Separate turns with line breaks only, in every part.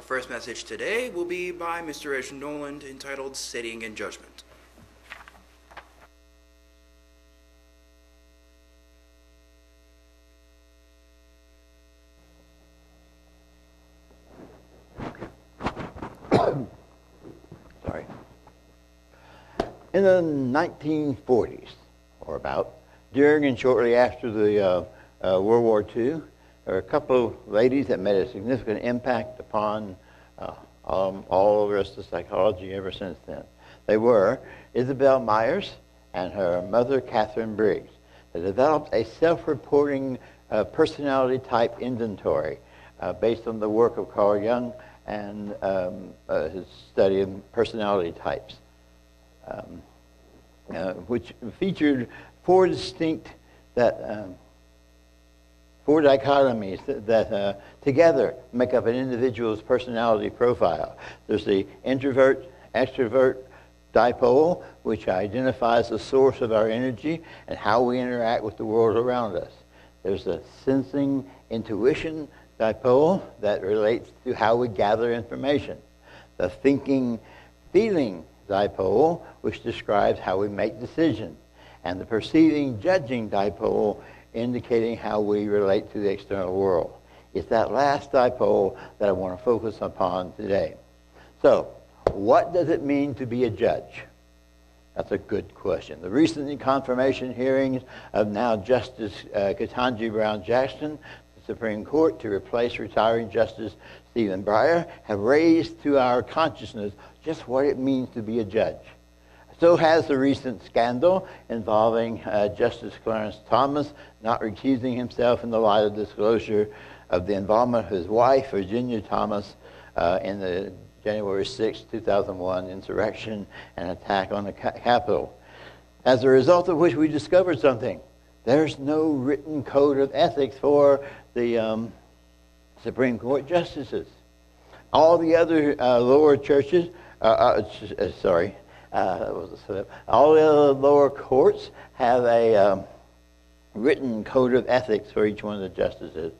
Our first message today will be by Mr. Reg Noland entitled Sitting in Judgment.
Sorry. In the 1940s, or about, during and shortly after the uh, uh, World War II, there were a couple of ladies that made a significant impact upon uh, um, all the rest of psychology ever since then. They were Isabel Myers and her mother, Katharine Briggs. They developed a self-reporting uh, personality type inventory uh, based on the work of Carl Jung and um, uh, his study of personality types, um, uh, which featured four distinct that um, four dichotomies that, that uh, together make up an individual's personality profile. There's the introvert, extrovert dipole, which identifies the source of our energy and how we interact with the world around us. There's the sensing intuition dipole that relates to how we gather information. The thinking feeling dipole, which describes how we make decisions. And the perceiving judging dipole, indicating how we relate to the external world. It's that last dipole that I want to focus upon today. So, what does it mean to be a judge? That's a good question. The recent confirmation hearings of now Justice uh, Ketanji Brown Jackson the Supreme Court to replace retiring Justice Stephen Breyer have raised to our consciousness just what it means to be a judge. So has the recent scandal involving uh, Justice Clarence Thomas not recusing himself in the light of disclosure of the involvement of his wife, Virginia Thomas, uh, in the January 6, 2001 insurrection and attack on the Capitol. As a result of which we discovered something. There's no written code of ethics for the um, Supreme Court justices. All the other uh, lower churches, uh, uh, uh sorry, uh, all the other lower courts have a um, written code of ethics for each one of the justices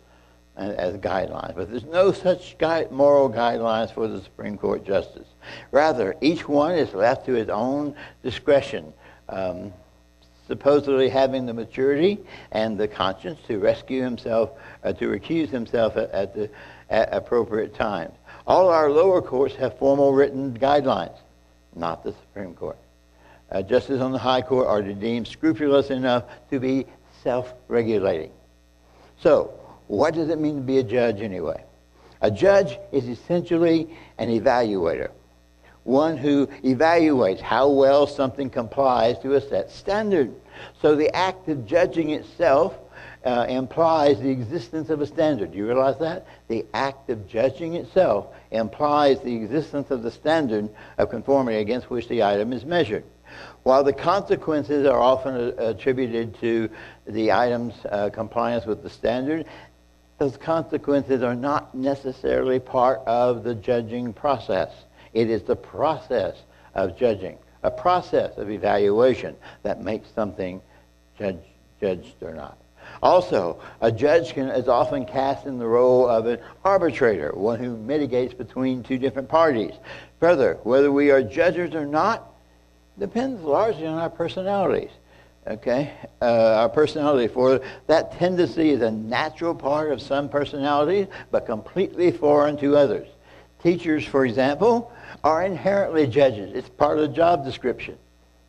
as guidelines. But there's no such guide, moral guidelines for the Supreme Court justice. Rather, each one is left to his own discretion. Um, supposedly having the maturity and the conscience to rescue himself, uh, to recuse himself at, at the at appropriate times. All our lower courts have formal written guidelines, not the Supreme Court. Uh, justices on the High Court are deemed scrupulous enough to be self-regulating. So, what does it mean to be a judge anyway? A judge is essentially an evaluator one who evaluates how well something complies to a set standard. So the act of judging itself uh, implies the existence of a standard. Do you realize that? The act of judging itself implies the existence of the standard of conformity against which the item is measured. While the consequences are often attributed to the item's uh, compliance with the standard, those consequences are not necessarily part of the judging process. It is the process of judging, a process of evaluation that makes something judge, judged or not. Also, a judge can, is often cast in the role of an arbitrator, one who mitigates between two different parties. Further, whether we are judges or not depends largely on our personalities. Okay, uh, our personality for that tendency is a natural part of some personalities, but completely foreign to others. Teachers, for example, are inherently judges. It's part of the job description.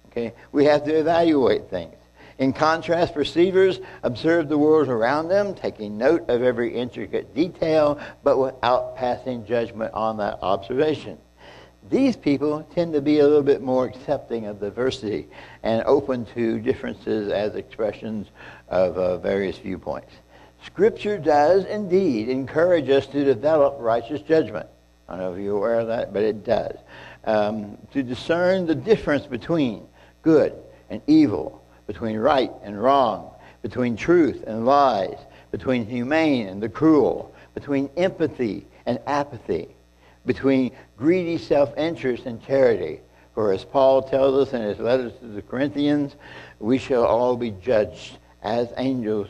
Okay? We have to evaluate things. In contrast, perceivers observe the world around them, taking note of every intricate detail, but without passing judgment on that observation. These people tend to be a little bit more accepting of diversity and open to differences as expressions of uh, various viewpoints. Scripture does indeed encourage us to develop righteous judgment. I don't know if you're aware of that, but it does. Um, to discern the difference between good and evil, between right and wrong, between truth and lies, between humane and the cruel, between empathy and apathy, between greedy self-interest and charity. For as Paul tells us in his letters to the Corinthians, we shall all be judged as angels.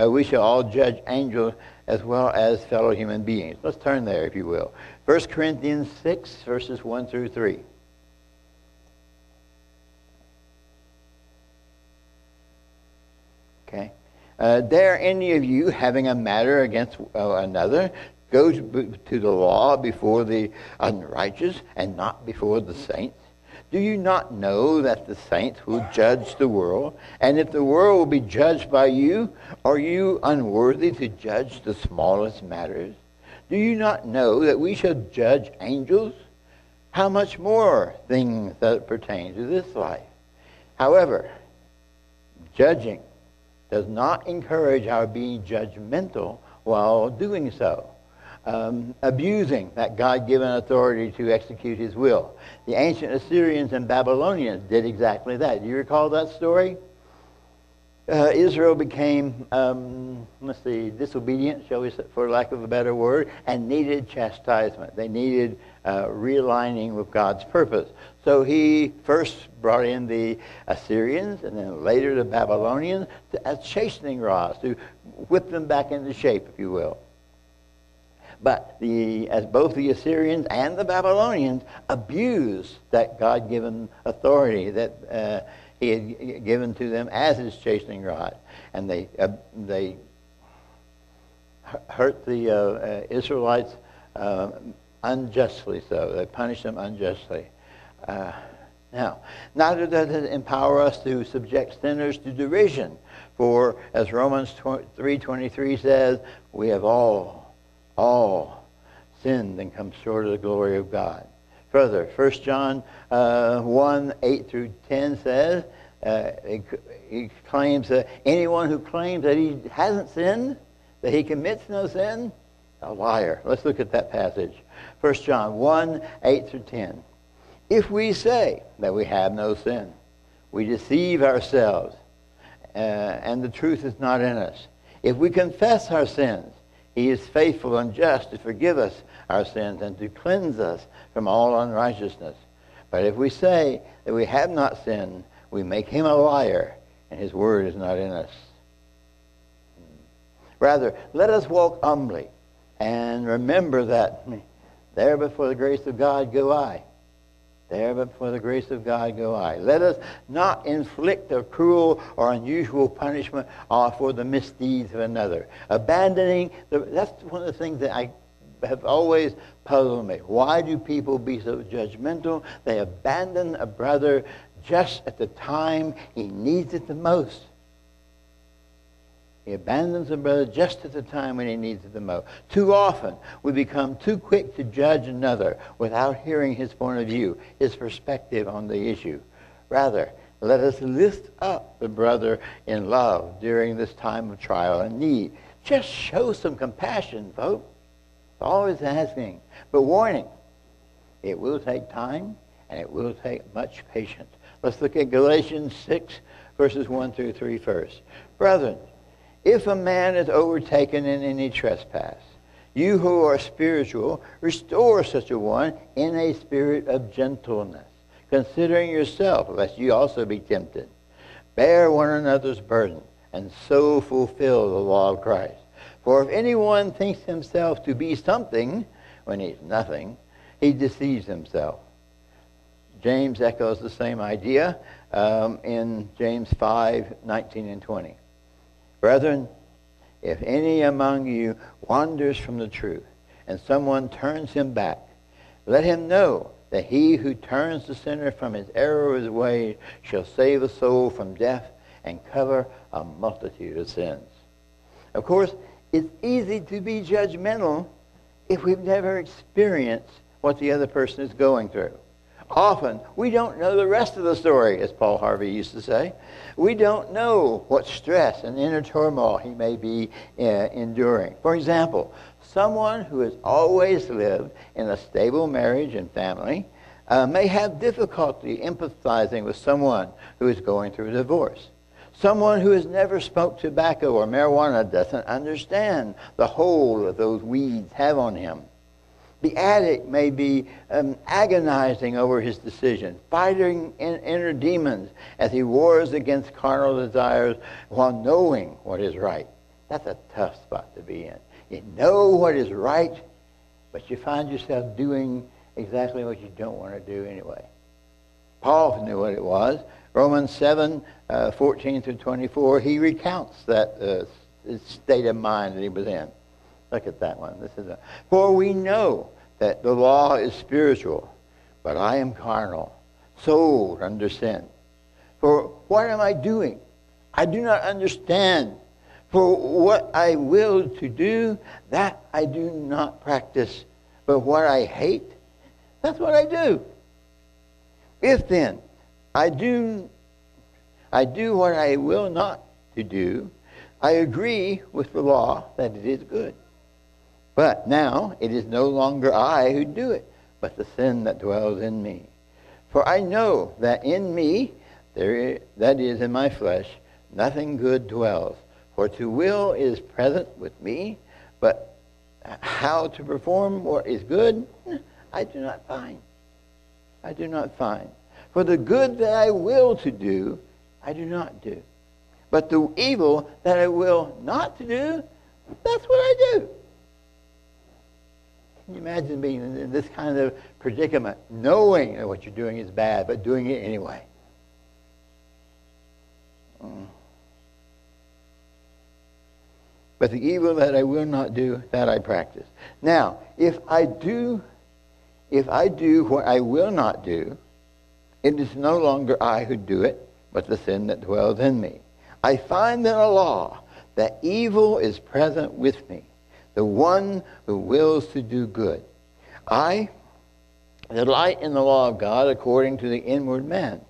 Uh, we shall all judge angels as well as fellow human beings. Let's turn there, if you will. 1 Corinthians 6, verses 1 through 3. Okay. Uh, dare any of you, having a matter against uh, another, go to, to the law before the unrighteous and not before the saints? Do you not know that the saints will judge the world? And if the world will be judged by you, are you unworthy to judge the smallest matters? Do you not know that we shall judge angels? How much more things that pertain to this life? However, judging does not encourage our being judgmental while doing so um, abusing that God given authority to execute his will. The ancient Assyrians and Babylonians did exactly that. Do you recall that story? Uh, Israel became, um, let's see, disobedient, shall we say, for lack of a better word, and needed chastisement. They needed uh, realigning with God's purpose. So he first brought in the Assyrians and then later the Babylonians as chastening rods to whip them back into shape, if you will. But the, as both the Assyrians and the Babylonians abused that God given authority that uh, he had given to them as his chastening rod. And they, uh, they hurt the uh, uh Israelites uh, unjustly so. They punished them unjustly. Uh, now, neither does it empower us to subject sinners to derision. For, as Romans 3.23 says, we have all all sinned and come short of the glory of God. Further, 1 John uh, 1 8 through 10 says, uh, he, he, claims that anyone who claims that he hasn't sinned, that he commits no sin, a liar. Let's look at that passage. 1 John 1 8 through 10. If we say that we have no sin, we deceive ourselves, uh, and the truth is not in us. If we confess our sins, he is faithful and just to forgive us our sins and to cleanse us from all unrighteousness. But if we say that we have not sinned, we make him a liar, and his word is not in us. Hmm. Rather, let us walk humbly and remember that there before the grace of God go I. There, but for the grace of God go I. Let us not inflict a cruel or unusual punishment uh, for the misdeeds of another. Abandoning, the, that's one of the things that I have always puzzled me. Why do people be so judgmental? They abandon a brother just at the time he needs it the most. He abandons a brother just at the time when he needs it the most. Too often, we become too quick to judge another without hearing his point of view, his perspective on the issue. Rather, let us lift up the brother in love during this time of trial and need. Just show some compassion, folks. Always asking. But warning, it will take time and it will take much patience. Let's look at Galatians 6, verses 1 through 3 first. Brethren, if a man is overtaken in any trespass, you who are spiritual, restore such a one in a spirit of gentleness, considering yourself, lest you also be tempted. Bear one another's burden, and so fulfill the law of Christ. For if anyone thinks himself to be something when he's nothing, he deceives himself. James echoes the same idea um, in James 5 19 and 20. Brethren, if any among you wanders from the truth, and someone turns him back, let him know that he who turns the sinner from his error of way shall save a soul from death and cover a multitude of sins. Of course, it's easy to be judgmental if we've never experienced what the other person is going through. Often, we don't know the rest of the story, as Paul Harvey used to say. We don't know what stress and inner turmoil he may be uh, enduring. For example, someone who has always lived in a stable marriage and family uh, may have difficulty empathizing with someone who is going through a divorce. Someone who has never smoked tobacco or marijuana doesn't understand the hold that those weeds have on him. The addict may be um, agonizing over his decision, fighting in, inner demons as he wars against carnal desires while knowing what is right. That's a tough spot to be in. You know what is right, but you find yourself doing exactly what you don't want to do anyway. Paul knew what it was. Romans 7, uh, 14 through 24, he recounts that uh, state of mind that he was in. Look at that one. This is a, For we know that the law is spiritual, but I am carnal, sold under sin. For what am I doing? I do not understand. For what I will to do, that I do not practice. But what I hate, that's what I do. If then I do I do what I will not to do, I agree with the law that it is good. But now it is no longer I who do it, but the sin that dwells in me. For I know that in me, there is, that is in my flesh, nothing good dwells. For to will is present with me, but how to perform what is good, I do not find. I do not find. For the good that I will to do, I do not do. But the evil that I will not to do, that's what I do. Can you imagine being in this kind of predicament, knowing that what you're doing is bad, but doing it anyway? Mm. But the evil that I will not do, that I practice. Now, if I do, if I do what I will not do, it is no longer I who do it, but the sin that dwells in me. I find in a law that evil is present with me the one who wills to do good. I delight in the law of God according to the inward man,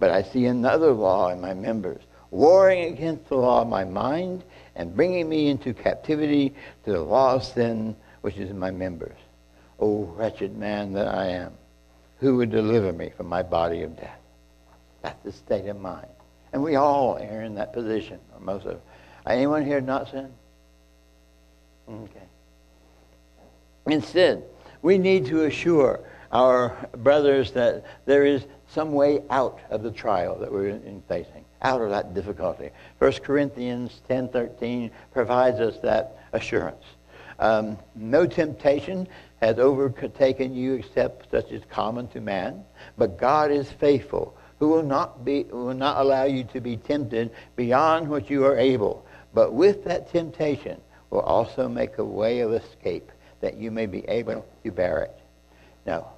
but I see another law in my members, warring against the law of my mind and bringing me into captivity to the law of sin which is in my members. O wretched man that I am, who would deliver me from my body of death? That's the state of mind. And we all are in that position, or most of us. Anyone here not sin? Okay. Instead, we need to assure our brothers that there is some way out of the trial that we're in facing, out of that difficulty. 1 Corinthians 10.13 provides us that assurance. Um, no temptation has overtaken you except such as is common to man, but God is faithful, who will not, be, will not allow you to be tempted beyond what you are able. But with that temptation, will also make a way of escape that you may be able to bear it. Now,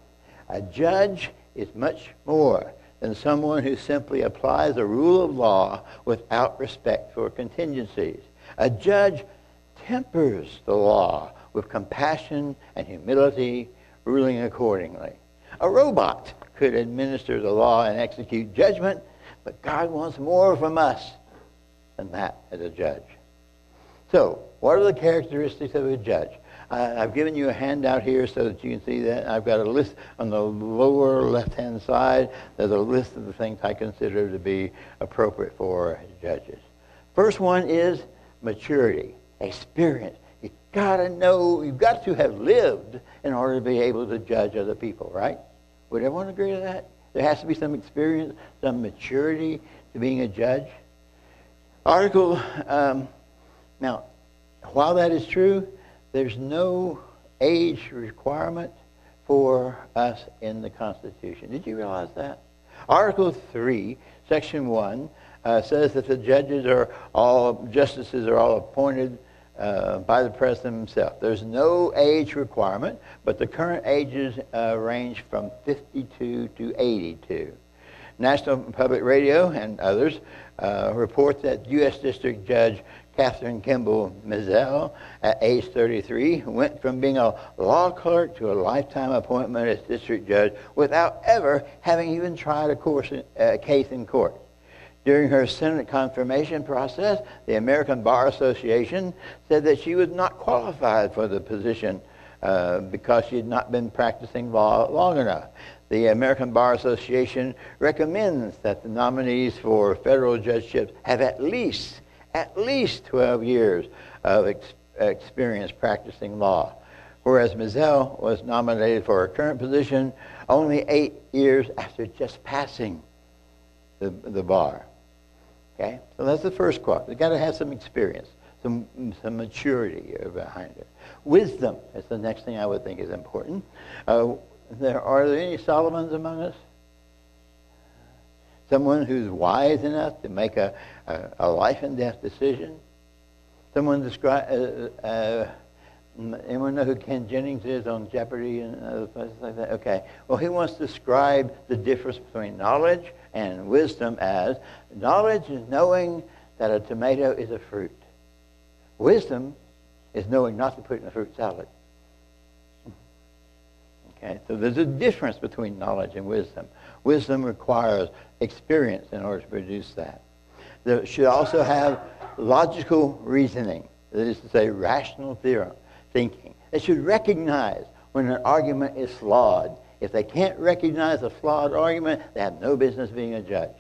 a judge is much more than someone who simply applies a rule of law without respect for contingencies. A judge tempers the law with compassion and humility, ruling accordingly. A robot could administer the law and execute judgment, but God wants more from us than that as a judge. So, what are the characteristics of a judge? I've given you a handout here so that you can see that. I've got a list on the lower left-hand side. There's a list of the things I consider to be appropriate for judges. First one is maturity, experience. You've got to know, you've got to have lived in order to be able to judge other people, right? Would everyone agree to that? There has to be some experience, some maturity to being a judge. Article, um, now, while that is true, there's no age requirement for us in the Constitution. Did you realize that? Article 3, Section 1, uh, says that the judges are all, justices are all appointed uh, by the president himself. There's no age requirement, but the current ages uh, range from 52 to 82. National Public Radio and others uh, report that U.S. District Judge Kathryn Kimball Mizelle, at age 33, went from being a law clerk to a lifetime appointment as district judge without ever having even tried a, course, a case in court. During her Senate confirmation process, the American Bar Association said that she was not qualified for the position uh, because she had not been practicing law long enough. The American Bar Association recommends that the nominees for federal judgeships have at least at least 12 years of ex- experience practicing law, whereas Mizelle was nominated for her current position only eight years after just passing the, the bar. Okay? So that's the first quality. You've got to have some experience. some, some maturity behind it. Wisdom is the next thing I would think is important. Uh, there, are there any Solomons among us? Someone who's wise enough to make a, a, a life and death decision? Someone describe, uh, uh, anyone know who Ken Jennings is on Jeopardy and other places like that? Okay. Well, he wants to describe the difference between knowledge and wisdom as knowledge is knowing that a tomato is a fruit. Wisdom is knowing not to put in a fruit salad. Okay, so there's a difference between knowledge and wisdom. Wisdom requires experience in order to produce that. There should also have logical reasoning, that is to say, rational theorem, thinking. They should recognize when an argument is flawed. If they can't recognize a flawed argument, they have no business being a judge.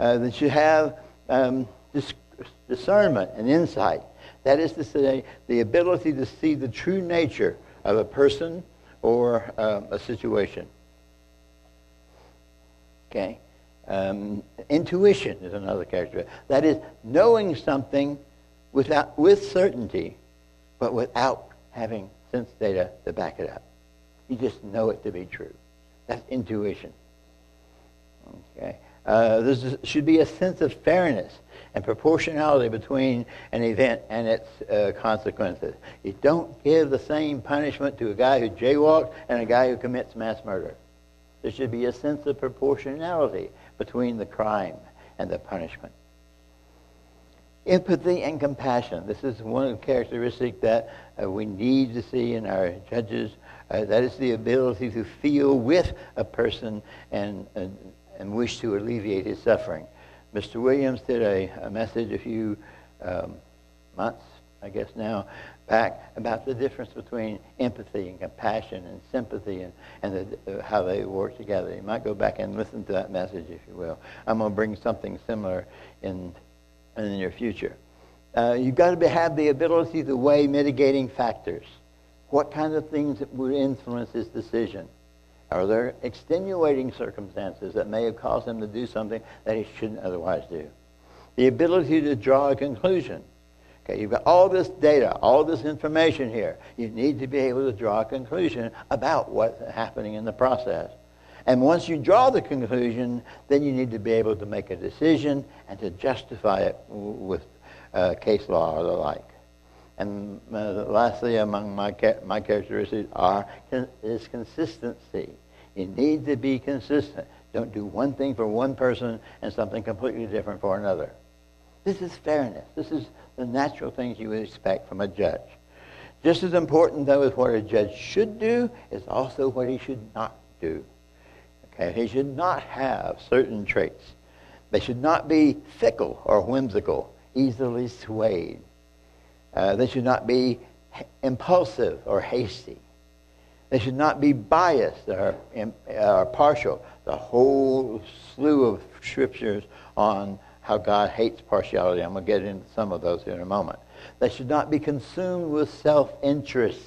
Uh, they should have um, dis- discernment and insight. That is to say, the ability to see the true nature of a person or um, a situation. Okay? Um, intuition is another characteristic. That is knowing something without, with certainty, but without having sense data to back it up. You just know it to be true. That's intuition. Okay? Uh, there should be a sense of fairness and proportionality between an event and its uh, consequences. You don't give the same punishment to a guy who jaywalked and a guy who commits mass murder. There should be a sense of proportionality between the crime and the punishment. Empathy and compassion. This is one characteristic that uh, we need to see in our judges. Uh, that is the ability to feel with a person and, and, and wish to alleviate his suffering. Mr. Williams did a, a message a few um, months, I guess now, back about the difference between empathy and compassion and sympathy and, and the, uh, how they work together. You might go back and listen to that message, if you will. I'm going to bring something similar in, in the near future. Uh, you've got to have the ability to weigh mitigating factors. What kind of things would influence his decision? Are there extenuating circumstances that may have caused him to do something that he shouldn't otherwise do? The ability to draw a conclusion. Okay, you've got all this data, all this information here. You need to be able to draw a conclusion about what's happening in the process. And once you draw the conclusion, then you need to be able to make a decision and to justify it with uh, case law or the like. And uh, lastly, among my, my characteristics are is consistency. You need to be consistent. Don't do one thing for one person and something completely different for another. This is fairness. This is the natural things you would expect from a judge. Just as important, though, as what a judge should do is also what he should not do. Okay, he should not have certain traits. They should not be fickle or whimsical, easily swayed. Uh, they should not be impulsive or hasty. They should not be biased or, or partial. The whole slew of scriptures on how God hates partiality. I'm going to get into some of those in a moment. They should not be consumed with self-interest.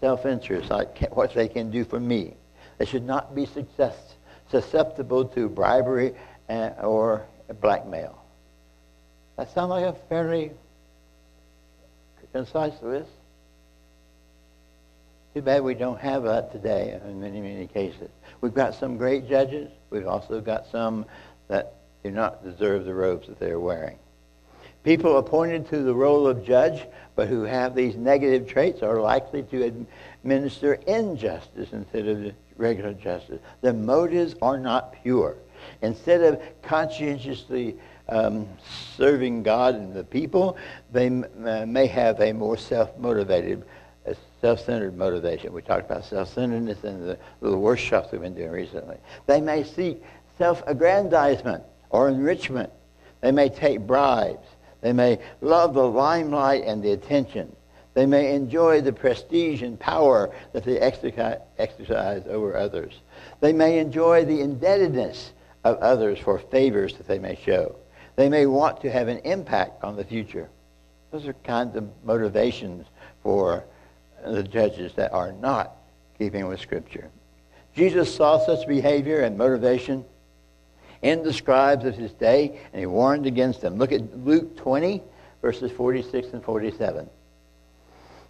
Self-interest, like what they can do for me. They should not be success, susceptible to bribery and, or blackmail. That sounds like a fairly concise list. Too bad we don't have that today in many, many cases. We've got some great judges. We've also got some that do not deserve the robes that they're wearing. People appointed to the role of judge, but who have these negative traits, are likely to administer injustice instead of regular justice. The motives are not pure. Instead of conscientiously um, serving God and the people, they uh, may have a more self-motivated, self-centered motivation. We talked about self-centeredness in the little workshops we've been doing recently. They may seek self-aggrandizement or enrichment. They may take bribes. They may love the limelight and the attention. They may enjoy the prestige and power that they exercise over others. They may enjoy the indebtedness of others for favors that they may show. They may want to have an impact on the future. Those are kinds of motivations for the judges that are not keeping with Scripture. Jesus saw such behavior and motivation in the scribes of his day, and he warned against them. Look at Luke 20, verses 46 and 47.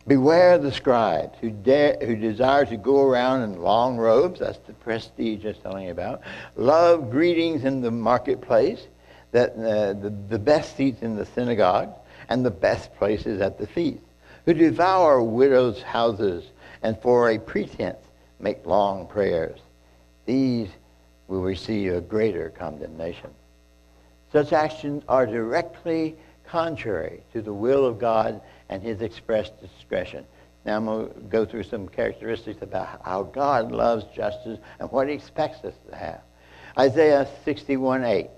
Beware the scribes who, dare, who desire to go around in long robes. That's the prestige I was telling you about. Love greetings in the marketplace, that uh, the, the best seats in the synagogue, and the best places at the feast. Who devour widows' houses, and for a pretense make long prayers. These will receive a greater condemnation. Such actions are directly contrary to the will of God and his expressed discretion. Now I'm going to go through some characteristics about how God loves justice and what he expects us to have. Isaiah 61 8.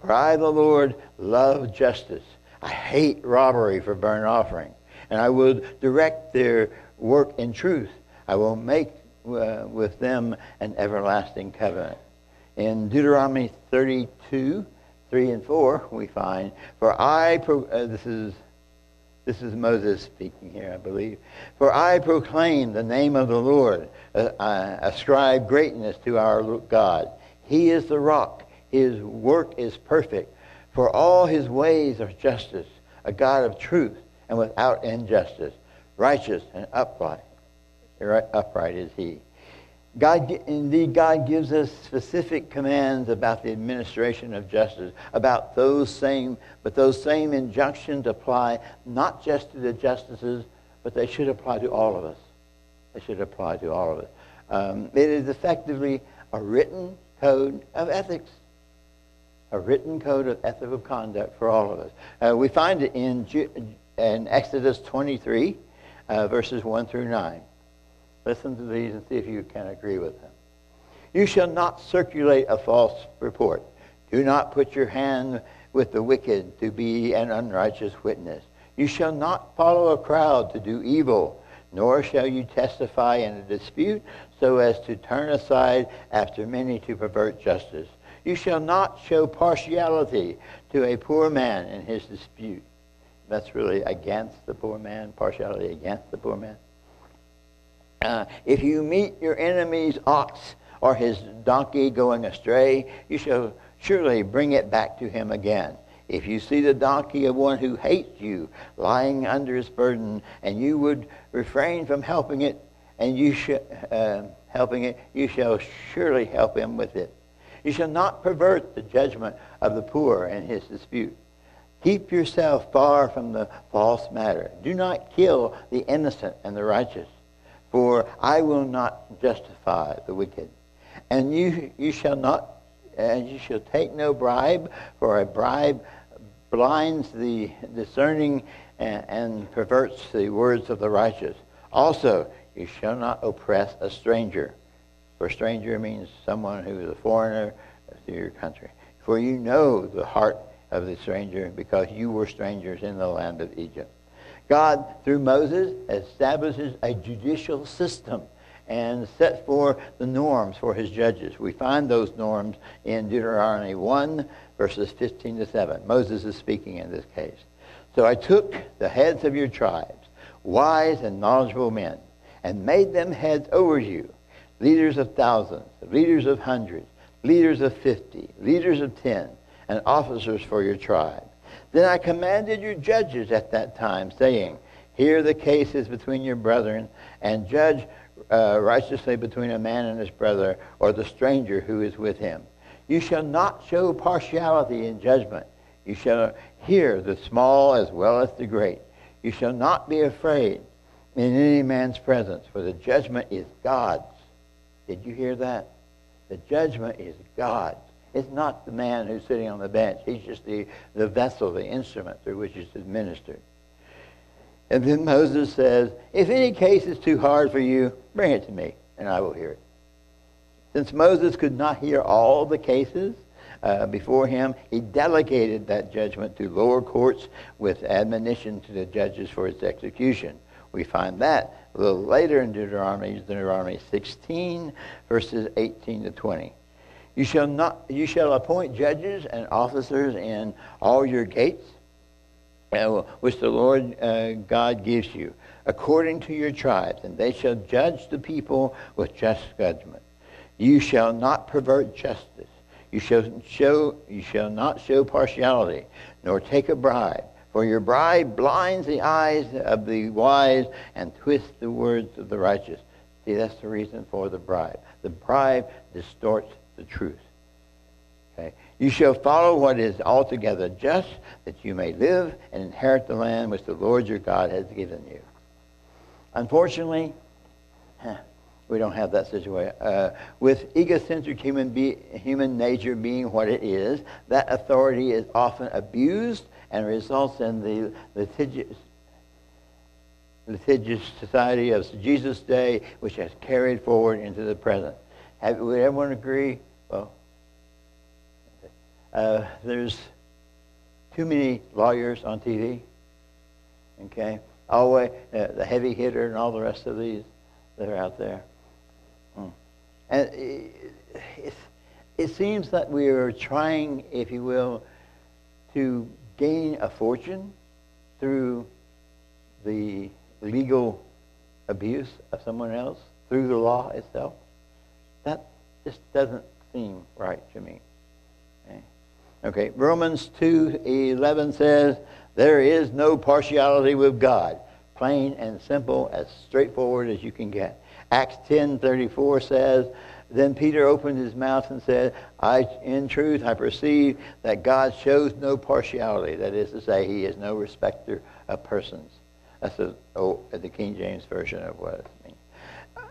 For I, the Lord, love justice. I hate robbery for burnt offering. And I will direct their work in truth. I will make uh, with them an everlasting covenant. In Deuteronomy 32, 3 and 4, we find, For I, pro- uh, this is this is Moses speaking here, I believe. For I proclaim the name of the Lord, uh, uh, ascribe greatness to our God. He is the rock. His work is perfect. For all his ways are justice, a God of truth and without injustice. Righteous and upright, upright is he. God, indeed, God gives us specific commands about the administration of justice, about those same, but those same injunctions apply not just to the justices, but they should apply to all of us. They should apply to all of us. Um, it is effectively a written code of ethics, a written code of ethical conduct for all of us. Uh, we find it in, in Exodus 23, uh, verses 1 through 9. Listen to these and see if you can agree with them. You shall not circulate a false report. Do not put your hand with the wicked to be an unrighteous witness. You shall not follow a crowd to do evil, nor shall you testify in a dispute so as to turn aside after many to pervert justice. You shall not show partiality to a poor man in his dispute. That's really against the poor man, partiality against the poor man. Uh, if you meet your enemy's ox or his donkey going astray, you shall surely bring it back to him again. If you see the donkey of one who hates you lying under his burden, and you would refrain from helping it, and you sh- uh, helping it, you shall surely help him with it. You shall not pervert the judgment of the poor in his dispute. Keep yourself far from the false matter. Do not kill the innocent and the righteous for I will not justify the wicked. And you, you shall not, and you shall take no bribe, for a bribe blinds the discerning and, and perverts the words of the righteous. Also, you shall not oppress a stranger. For stranger means someone who is a foreigner to your country. For you know the heart of the stranger because you were strangers in the land of Egypt. God, through Moses, establishes a judicial system and sets forth the norms for his judges. We find those norms in Deuteronomy 1, verses 15 to 7. Moses is speaking in this case. So I took the heads of your tribes, wise and knowledgeable men, and made them heads over you, leaders of thousands, leaders of hundreds, leaders of fifty, leaders of ten, and officers for your tribe. Then I commanded your judges at that time, saying, Hear the cases between your brethren, and judge uh, righteously between a man and his brother, or the stranger who is with him. You shall not show partiality in judgment. You shall hear the small as well as the great. You shall not be afraid in any man's presence, for the judgment is God's. Did you hear that? The judgment is God's. It's not the man who's sitting on the bench. He's just the, the vessel, the instrument through which it's administered. And then Moses says, If any case is too hard for you, bring it to me, and I will hear it. Since Moses could not hear all the cases uh, before him, he delegated that judgment to lower courts with admonition to the judges for its execution. We find that a little later in Deuteronomy, Deuteronomy 16, verses 18 to 20. You shall, not, you shall appoint judges and officers in all your gates, uh, which the Lord uh, God gives you, according to your tribes, and they shall judge the people with just judgment. You shall not pervert justice. You shall, show, you shall not show partiality, nor take a bribe, For your bribe blinds the eyes of the wise and twists the words of the righteous. See, that's the reason for the bribe. The bribe distorts the truth. Okay? You shall follow what is altogether just, that you may live and inherit the land which the Lord your God has given you. Unfortunately, we don't have that situation. Uh, with egocentric human, be, human nature being what it is, that authority is often abused and results in the litigious, litigious society of Jesus' day, which has carried forward into the present. Have, would everyone agree? Well, uh, there's too many lawyers on TV. Okay, always uh, the heavy hitter and all the rest of these that are out there. Hmm. And it, it seems that we are trying, if you will, to gain a fortune through the legal abuse of someone else, through the law itself. Just doesn't seem right to me. Okay. Romans 2.11 says, there is no partiality with God. Plain and simple, as straightforward as you can get. Acts 10.34 says, then Peter opened his mouth and said, I, in truth, I perceive that God shows no partiality. That is to say, he is no respecter of persons. That's the, oh, the King James Version of what.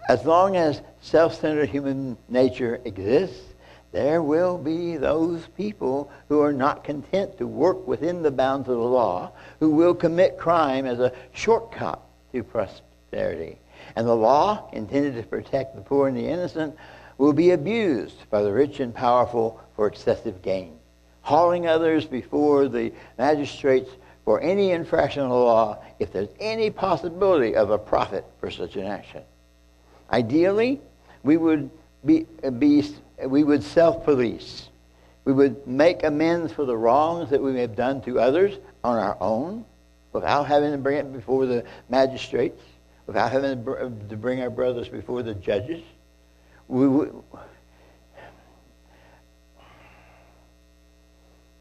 As long as self-centered human nature exists, there will be those people who are not content to work within the bounds of the law, who will commit crime as a shortcut to prosperity. And the law, intended to protect the poor and the innocent, will be abused by the rich and powerful for excessive gain, hauling others before the magistrates for any infraction of the law if there's any possibility of a profit for such an action. Ideally, we would be, be we would self-police. We would make amends for the wrongs that we may have done to others on our own without having to bring it before the magistrates, without having to bring our brothers before the judges we,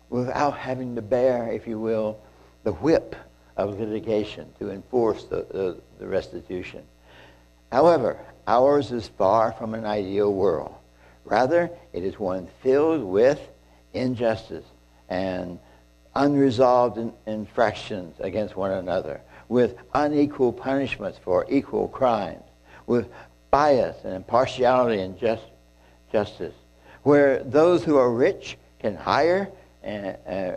without having to bear, if you will, the whip of litigation to enforce the, the, the restitution. However, ours is far from an ideal world. Rather, it is one filled with injustice and unresolved in, infractions against one another, with unequal punishments for equal crimes, with bias and impartiality and just, justice, where those who are rich can hire and uh,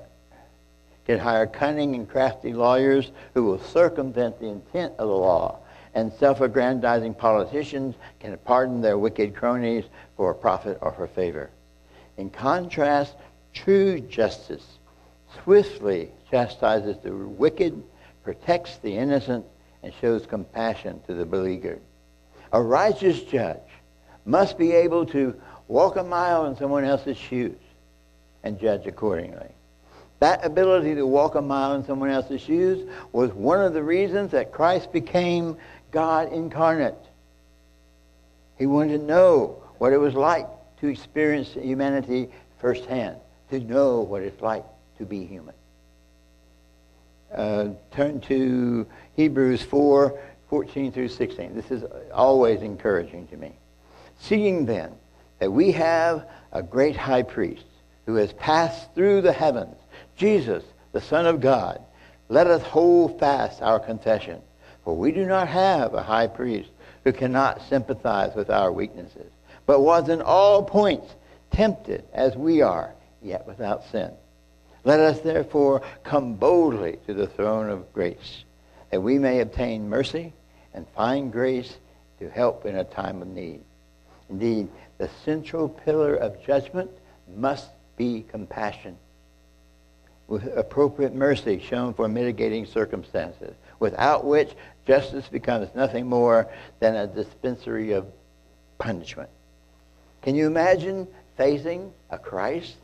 can hire cunning and crafty lawyers who will circumvent the intent of the law, and self-aggrandizing politicians can pardon their wicked cronies for profit or for favor. In contrast, true justice swiftly chastises the wicked, protects the innocent, and shows compassion to the beleaguered. A righteous judge must be able to walk a mile in someone else's shoes and judge accordingly. That ability to walk a mile in someone else's shoes was one of the reasons that Christ became God incarnate. He wanted to know what it was like to experience humanity firsthand, to know what it's like to be human. Uh, turn to Hebrews 4 14 through 16. This is always encouraging to me. Seeing then that we have a great high priest who has passed through the heavens, Jesus, the Son of God, let us hold fast our confession. For we do not have a high priest who cannot sympathize with our weaknesses, but was in all points tempted as we are, yet without sin. Let us therefore come boldly to the throne of grace, that we may obtain mercy and find grace to help in a time of need. Indeed, the central pillar of judgment must be compassion, with appropriate mercy shown for mitigating circumstances, without which justice becomes nothing more than a dispensary of punishment. Can you imagine facing a Christ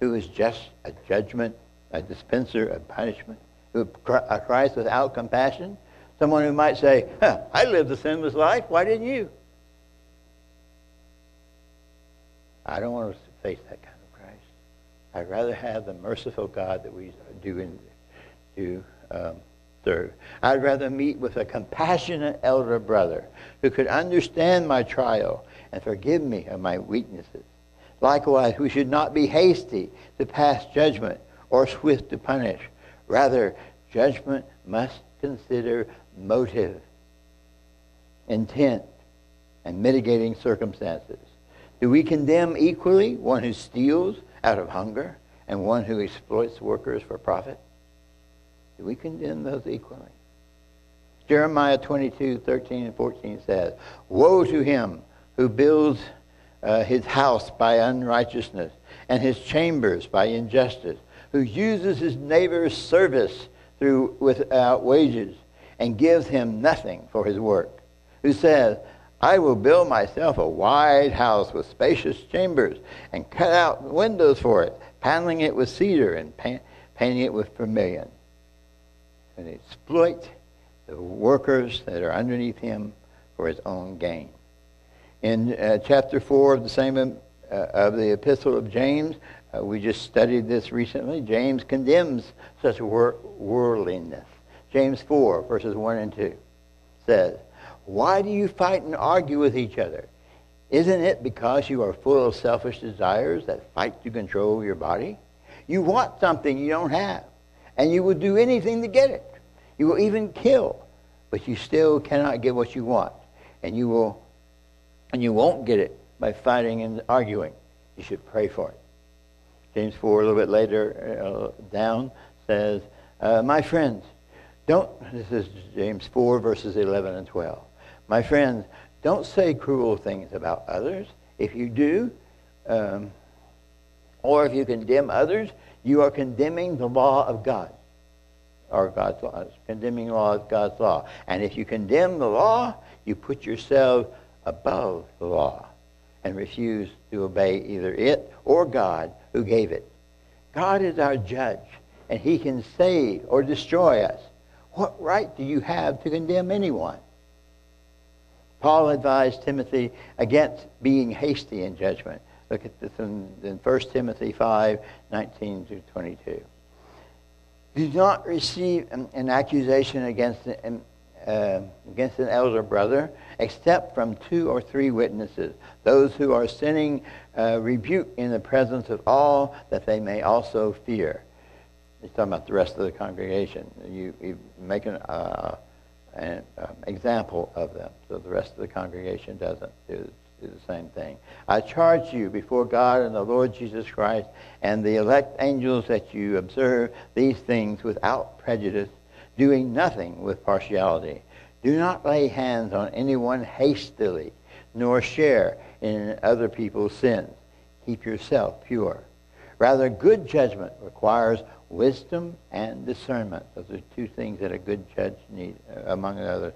who is just a judgment, a dispenser of punishment, a Christ without compassion? Someone who might say, huh, I lived a sinless life. Why didn't you? I don't want to face that kind. I'd rather have the merciful God that we do to um, serve. I'd rather meet with a compassionate elder brother who could understand my trial and forgive me of my weaknesses. Likewise, we should not be hasty to pass judgment or swift to punish. Rather, judgment must consider motive, intent, and mitigating circumstances. Do we condemn equally one who steals out of hunger and one who exploits workers for profit? Do we condemn those equally? Jeremiah 22, 13 and 14 says, Woe to him who builds uh, his house by unrighteousness and his chambers by injustice, who uses his neighbor's service through without wages and gives him nothing for his work, who says, I will build myself a wide house with spacious chambers and cut out windows for it, paneling it with cedar and paint, painting it with vermilion. And exploit the workers that are underneath him for his own gain. In uh, chapter 4 of the same uh, of the epistle of James, uh, we just studied this recently. James condemns such wor- worldliness. James 4, verses 1 and 2 says, Why do you fight and argue with each other? Isn't it because you are full of selfish desires that fight to control your body? You want something you don't have, and you will do anything to get it. You will even kill, but you still cannot get what you want, and you will and you won't get it by fighting and arguing. You should pray for it. James 4, a little bit later uh, down, says, uh, My friends, don't, this is James 4, verses 11 and 12. My friends, don't say cruel things about others. If you do, um, or if you condemn others, you are condemning the law of God. Or God's law. Condemning law of God's law. And if you condemn the law, you put yourself above the law and refuse to obey either it or God who gave it. God is our judge, and he can save or destroy us. What right do you have to condemn anyone? Paul advised Timothy against being hasty in judgment. Look at this in, in 1 Timothy 5 19 to 22. Do not receive an, an accusation against an, uh, against an elder brother, except from two or three witnesses. Those who are sinning uh, rebuke in the presence of all, that they may also fear. He's talking about the rest of the congregation. You, you make an, uh, an um, example of them, so the rest of the congregation doesn't do, do the same thing. I charge you before God and the Lord Jesus Christ and the elect angels that you observe these things without prejudice doing nothing with partiality. Do not lay hands on anyone hastily, nor share in other people's sins. Keep yourself pure. Rather, good judgment requires wisdom and discernment. Those are two things that a good judge needs, uh, among others.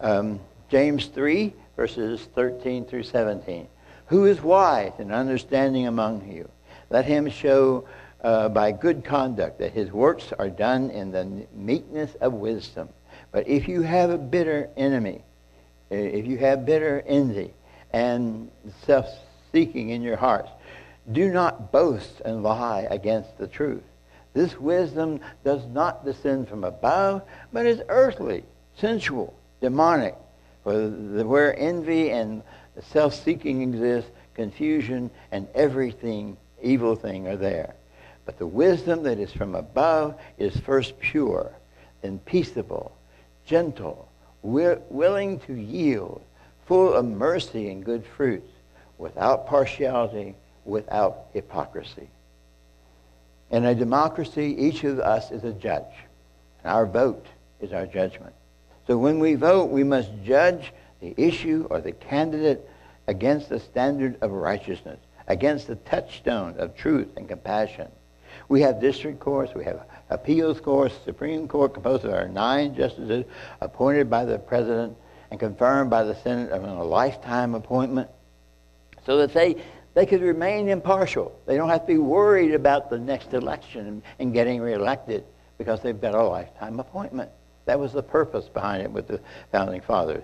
Um, James 3, verses 13 through 17. Who is wise and understanding among you? Let him show uh, by good conduct, that his works are done in the meekness of wisdom. But if you have a bitter enemy, if you have bitter envy and self seeking in your hearts, do not boast and lie against the truth. This wisdom does not descend from above, but is earthly, sensual, demonic. Where envy and self seeking exist, confusion and everything evil thing are there. But the wisdom that is from above is first pure, then peaceable, gentle, wi- willing to yield, full of mercy and good fruits, without partiality, without hypocrisy. In a democracy, each of us is a judge. Our vote is our judgment. So when we vote, we must judge the issue or the candidate against the standard of righteousness, against the touchstone of truth and compassion. We have district courts, we have appeals courts, Supreme Court composed of our nine justices appointed by the president and confirmed by the Senate on a lifetime appointment so that they, they could remain impartial. They don't have to be worried about the next election and getting reelected because they've got a lifetime appointment. That was the purpose behind it with the founding fathers.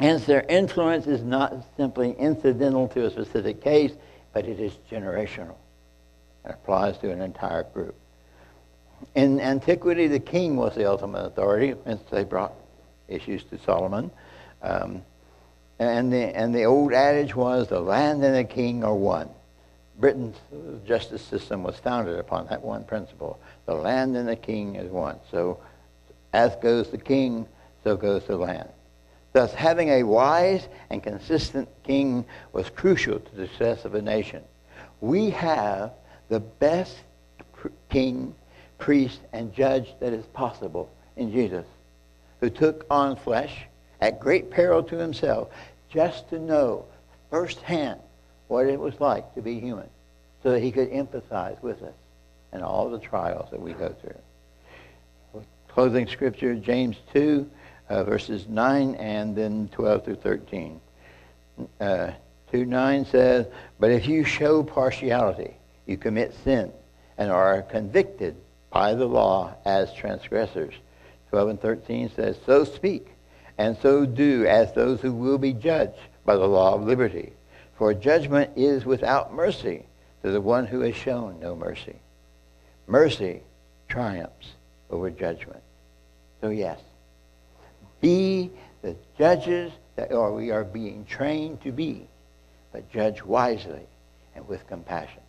Hence, their influence is not simply incidental to a specific case, but it is generational. It applies to an entire group. in antiquity, the king was the ultimate authority, hence they brought issues to Solomon. Um, and, the, and the old adage was the land and the king are one. Britain's justice system was founded upon that one principle. The land and the king is one. So, as goes the king, so goes the land. Thus, having a wise and consistent king was crucial to the success of a nation. We have the best king, priest, and judge that is possible in Jesus, who took on flesh at great peril to himself just to know firsthand what it was like to be human so that he could empathize with us in all the trials that we go through. Closing scripture, James 2, uh, verses 9 and then 12 through 13. Uh, 2 9 says, But if you show partiality, you commit sin and are convicted by the law as transgressors. 12 and 13 says, So speak and so do as those who will be judged by the law of liberty. For judgment is without mercy to the one who has shown no mercy. Mercy triumphs over judgment. So, yes, be the judges that or we are being trained to be, but judge wisely and with compassion.